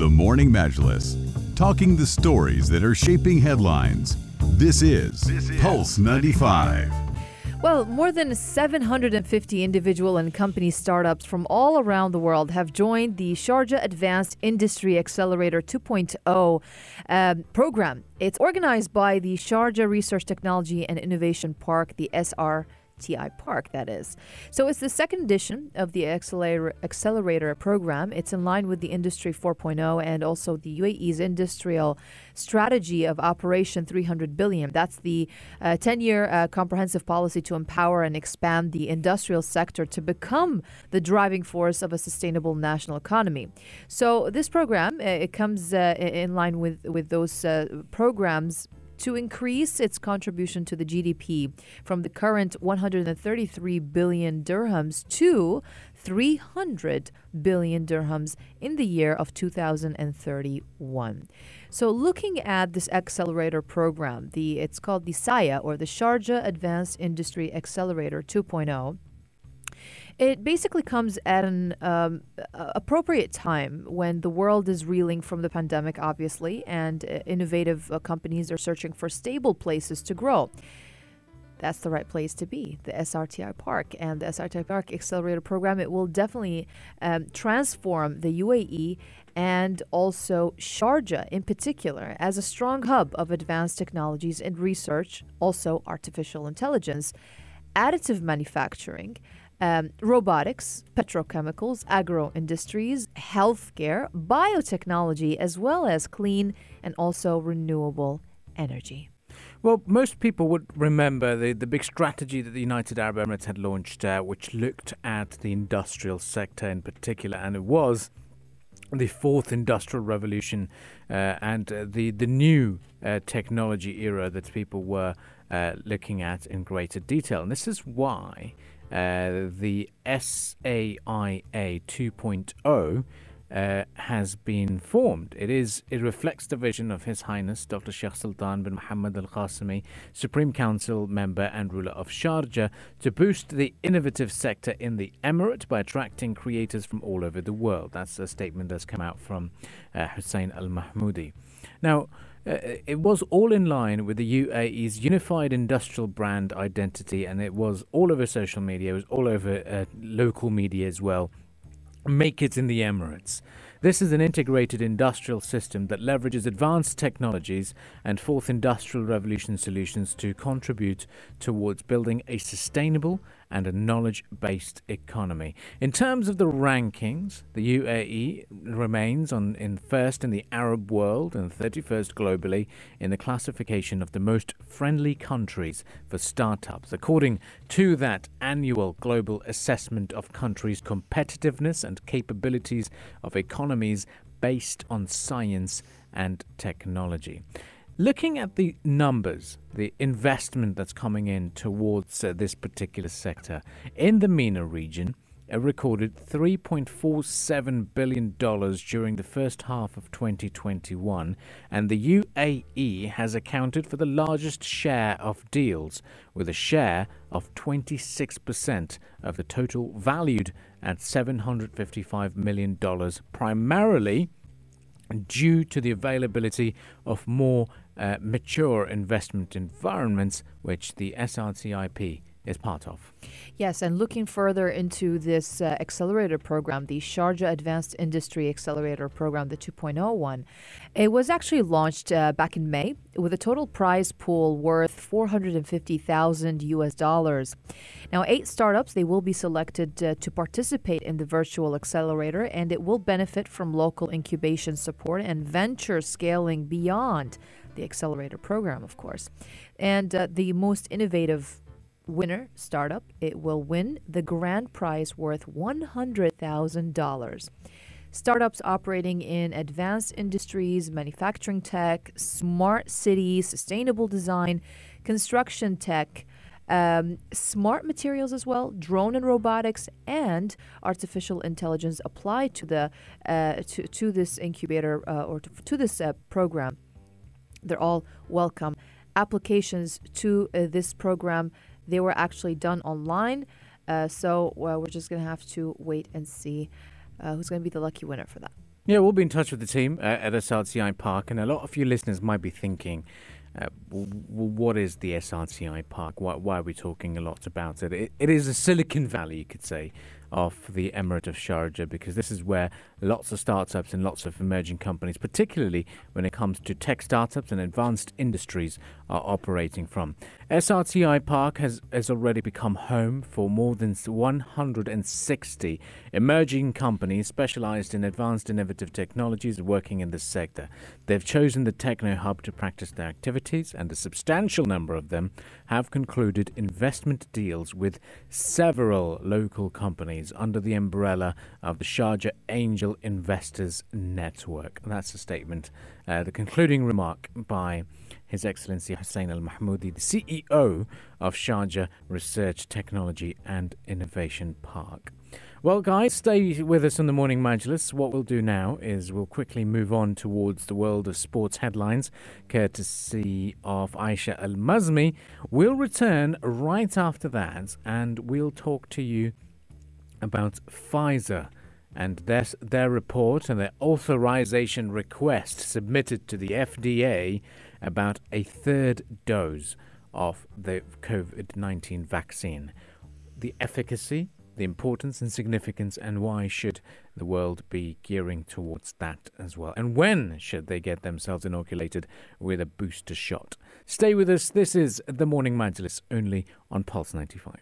The Morning Majlis, talking the stories that are shaping headlines. This is, Pulse 95. Well, more than 750 individual and company startups from all around the world have joined the Sharjah Advanced Industry Accelerator 2.0 um, program. It's organized by the Sharjah Research Technology and Innovation Park, the SR. TI Park, that is. So it's the second edition of the Accelerator, program. It's in line with the Industry 4.0 and also the UAE's industrial strategy of Operation 300 billion. That's the 10 uh, year uh, comprehensive policy to empower and expand the industrial sector to become the driving force of a sustainable national economy. So this program, uh, it comes uh, in line with, with those uh, programs to increase its contribution to the GDP from the current 133 billion dirhams to 300 billion dirhams in the year of 2031. So looking at this accelerator program, the it's called the SAIA or the Sharjah Advanced Industry Accelerator 2.0 it basically comes at an um, appropriate time when the world is reeling from the pandemic, obviously, and uh, innovative uh, companies are searching for stable places to grow. That's the right place to be, the SRTI Park. And the SRTI Park Accelerator Program, it will definitely um, transform the UAE and also Sharjah in particular as a strong hub of advanced technologies and research, also artificial intelligence, additive manufacturing um, robotics, petrochemicals, agro industries, healthcare, biotechnology, as well as clean and also renewable energy. Well, most people would remember the, the big strategy that the United Arab Emirates had launched, uh, which looked at the industrial sector in particular, and it was the fourth industrial revolution uh, and uh, the the new uh, technology era that people were uh, looking at in greater detail. And this is why Uh, the SAIA 2.0 uh, has been formed. It is it reflects the vision of His Highness Dr. Sheikh Sultan bin Mohammed Al Qasimi, Supreme Council member and ruler of Sharjah, to boost the innovative sector in the emirate by attracting creators from all over the world. That's a statement that's come out from uh, Hussein Al Mahmoudi. Now. Uh, it was all in line with the UAE's unified industrial brand identity, and it was all over social media, it was all over uh, local media as well. Make it in the Emirates. This is an integrated industrial system that leverages advanced technologies and fourth industrial revolution solutions to contribute towards building a sustainable and a knowledge based economy. In terms of the rankings, the UAE remains on in first in the Arab world and 31st globally in the classification of the most friendly countries for startups, according to that annual global assessment of countries' competitiveness and capabilities of economies based on science and technology. Looking at the numbers, the investment that's coming in towards uh, this particular sector in the MENA region, recorded $3.47 billion during the first half of 2021, and the UAE has accounted for the largest share of deals, with a share of 26% of the total valued at $755 million, primarily due to the availability of more uh, mature investment environments, which the SRTIP is part of. Yes, and looking further into this uh, accelerator program, the Sharjah Advanced Industry Accelerator Program, the 2.0 one, it was actually launched uh, back in May with a total prize pool worth 450,000 US dollars. Now, eight startups they will be selected uh, to participate in the virtual accelerator, and it will benefit from local incubation support and venture scaling beyond the accelerator program, of course. And uh, the most innovative winner startup, it will win the grand prize worth $100,000. Startups operating in advanced industries, manufacturing tech, smart cities, sustainable design, construction tech, um, smart materials as well, drone and robotics, and artificial intelligence applied to the uh, to, to this incubator uh, or to, to this uh, program. They're all welcome. Applications to uh, this program they were actually done online. Uh, so we're just going to have to wait and see uh, who's going to be the lucky winner for that. Yeah, we'll be in touch with the team uh, at SRTI Park, and a lot of you listeners might be thinking, uh, what is the SRTI Park? Why, why, are we talking a lot about it? it? It is a Silicon Valley, you could say, of the Emirate of Sharjah because this is where lots of startups and lots of emerging companies, particularly when it comes to tech startups and advanced industries, are operating from. SRTI Park has, has already become home for more than 160 emerging companies specialized in advanced innovative technologies working in this sector. They've chosen the Techno Hub to practice their activities, and a substantial number of them have concluded investment deals with several local companies under the umbrella of the Sharjah Angel Investors Network. That's a statement, uh, the concluding remark by His Excellency Hussein Al Mahmoudi, the CEO of Sharjah Research, Technology and Innovation Park. Well, guys, stay with us on the morning Majlis. What we'll do now is we'll quickly move on towards the world of sports headlines, courtesy of Aisha Al Mazmi. We'll return right after that and we'll talk to you about Pfizer and their, their report and their authorization request submitted to the FDA about a third dose of the COVID 19 vaccine. The efficacy the importance and significance, and why should the world be gearing towards that as well? And when should they get themselves inoculated with a booster shot? Stay with us. This is the Morning Majlis only on Pulse 95.